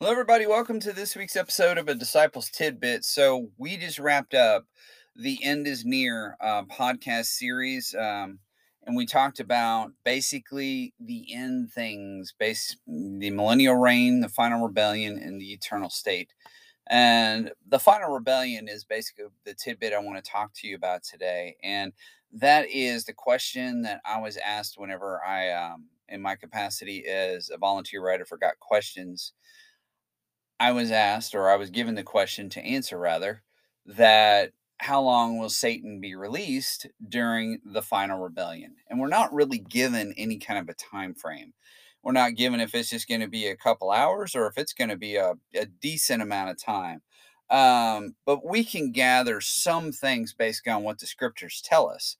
Hello, everybody. Welcome to this week's episode of A Disciples Tidbit. So, we just wrapped up the End is Near uh, podcast series, um, and we talked about basically the end things, base, the millennial reign, the final rebellion, and the eternal state. And the final rebellion is basically the tidbit I want to talk to you about today. And that is the question that I was asked whenever I, um, in my capacity as a volunteer writer for Got Questions, I was asked, or I was given the question to answer rather, that how long will Satan be released during the final rebellion? And we're not really given any kind of a time frame. We're not given if it's just going to be a couple hours or if it's going to be a, a decent amount of time. Um, but we can gather some things based on what the scriptures tell us.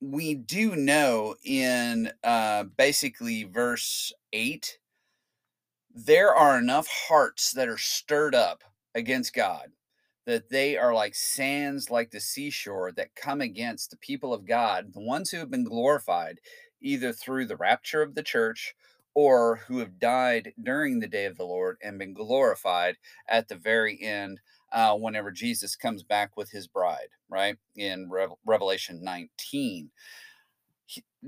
We do know in uh, basically verse 8 there are enough hearts that are stirred up against God that they are like sands like the seashore that come against the people of God, the ones who have been glorified either through the rapture of the church or who have died during the day of the Lord and been glorified at the very end uh, whenever Jesus comes back with his bride, right? In Re- Revelation 19.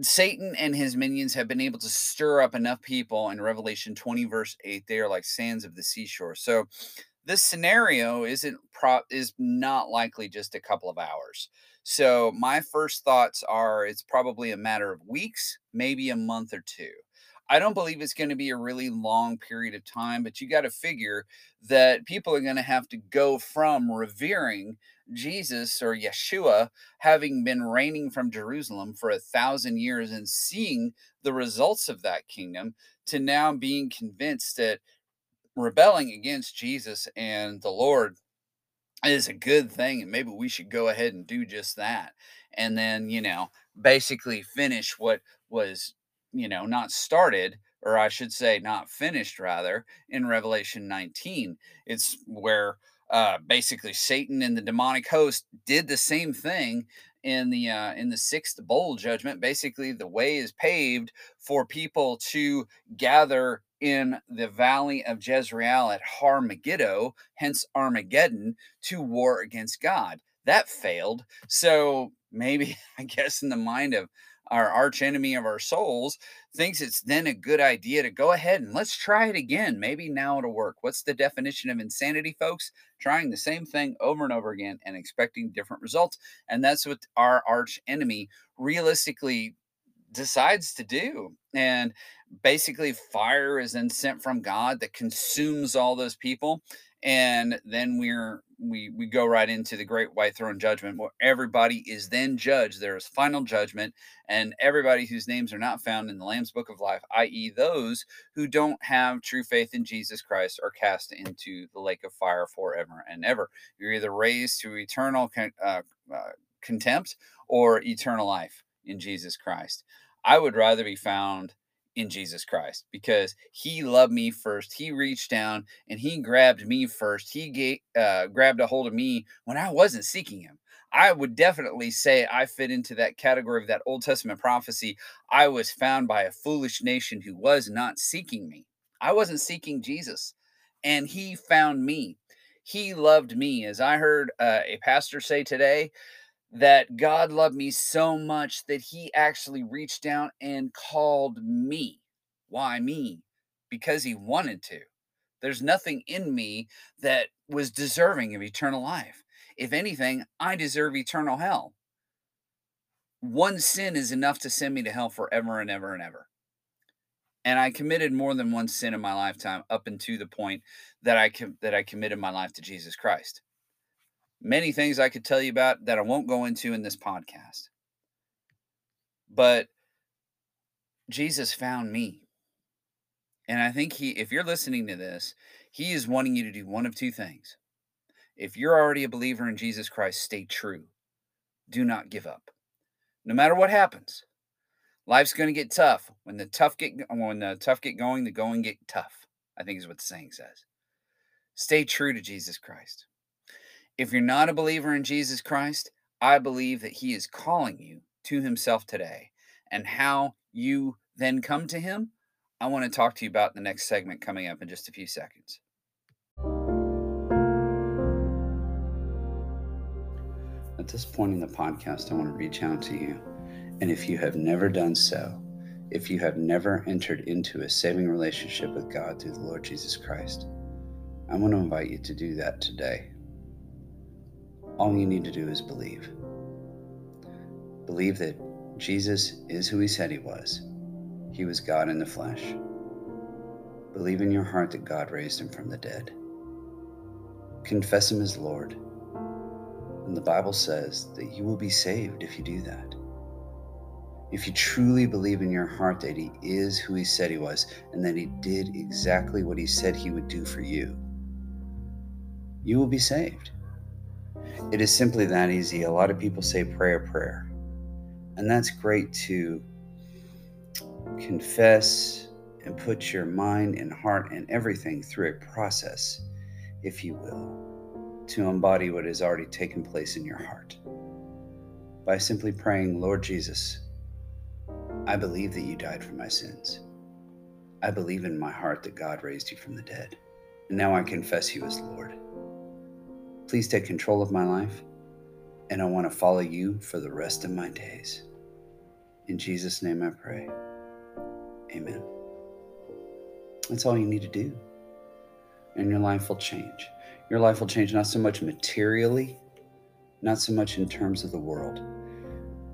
Satan and his minions have been able to stir up enough people in Revelation 20, verse 8. They are like sands of the seashore. So this scenario isn't pro is not likely just a couple of hours. So my first thoughts are it's probably a matter of weeks, maybe a month or two. I don't believe it's going to be a really long period of time, but you got to figure that people are going to have to go from revering Jesus or Yeshua having been reigning from Jerusalem for a thousand years and seeing the results of that kingdom to now being convinced that rebelling against Jesus and the Lord is a good thing and maybe we should go ahead and do just that and then you know basically finish what was you know, not started, or I should say, not finished, rather, in Revelation 19. It's where uh, basically Satan and the demonic host did the same thing in the uh, in the sixth bowl judgment. Basically, the way is paved for people to gather in the valley of Jezreel at Har Megiddo, hence Armageddon, to war against God. That failed. So maybe I guess in the mind of our arch enemy of our souls, thinks it's then a good idea to go ahead and let's try it again. Maybe now it'll work. What's the definition of insanity, folks? Trying the same thing over and over again and expecting different results. And that's what our arch enemy realistically decides to do. And basically, fire is then sent from God that consumes all those people and then we're we we go right into the great white throne judgment where everybody is then judged. There is final judgment and everybody whose names are not found in the lamb's book of life i.e those who don't have true faith in jesus christ are cast into the lake of fire forever and ever. You're either raised to eternal con- uh, uh, contempt or eternal life in jesus christ. I would rather be found in Jesus Christ because he loved me first. He reached down and he grabbed me first. He gave, uh, grabbed a hold of me when I wasn't seeking him. I would definitely say I fit into that category of that Old Testament prophecy. I was found by a foolish nation who was not seeking me. I wasn't seeking Jesus, and he found me. He loved me. As I heard uh, a pastor say today, that God loved me so much that he actually reached down and called me. Why me? Because he wanted to. There's nothing in me that was deserving of eternal life. If anything, I deserve eternal hell. One sin is enough to send me to hell forever and ever and ever. And I committed more than one sin in my lifetime up until the point that I com- that I committed my life to Jesus Christ many things I could tell you about that I won't go into in this podcast. But Jesus found me. And I think he, if you're listening to this, he is wanting you to do one of two things. If you're already a believer in Jesus Christ, stay true. Do not give up. No matter what happens, life's going to get tough. When the tough get when the tough get going, the going get tough. I think is what the saying says. Stay true to Jesus Christ. If you're not a believer in Jesus Christ, I believe that He is calling you to Himself today. And how you then come to Him, I want to talk to you about in the next segment coming up in just a few seconds. At this point in the podcast, I want to reach out to you. And if you have never done so, if you have never entered into a saving relationship with God through the Lord Jesus Christ, I want to invite you to do that today. All you need to do is believe. Believe that Jesus is who he said he was. He was God in the flesh. Believe in your heart that God raised him from the dead. Confess him as Lord. And the Bible says that you will be saved if you do that. If you truly believe in your heart that he is who he said he was and that he did exactly what he said he would do for you, you will be saved. It is simply that easy. A lot of people say prayer, prayer. And that's great to confess and put your mind and heart and everything through a process, if you will, to embody what has already taken place in your heart. By simply praying, Lord Jesus, I believe that you died for my sins. I believe in my heart that God raised you from the dead. And now I confess you as Lord. Please take control of my life, and I want to follow you for the rest of my days. In Jesus' name I pray. Amen. That's all you need to do. And your life will change. Your life will change not so much materially, not so much in terms of the world,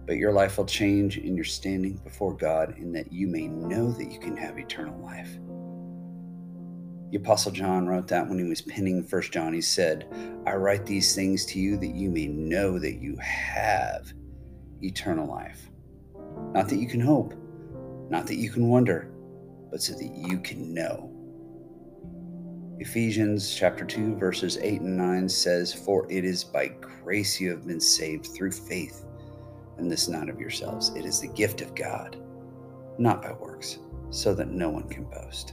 but your life will change in your standing before God, in that you may know that you can have eternal life. The Apostle John wrote that when he was penning First John. He said, I write these things to you that you may know that you have eternal life. Not that you can hope, not that you can wonder, but so that you can know. Ephesians chapter 2 verses 8 and 9 says, For it is by grace you have been saved through faith, and this not of yourselves. It is the gift of God, not by works, so that no one can boast.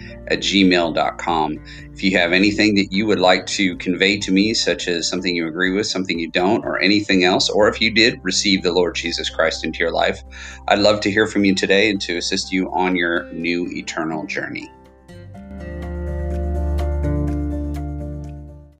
at gmail.com. If you have anything that you would like to convey to me, such as something you agree with, something you don't, or anything else, or if you did receive the Lord Jesus Christ into your life, I'd love to hear from you today and to assist you on your new eternal journey.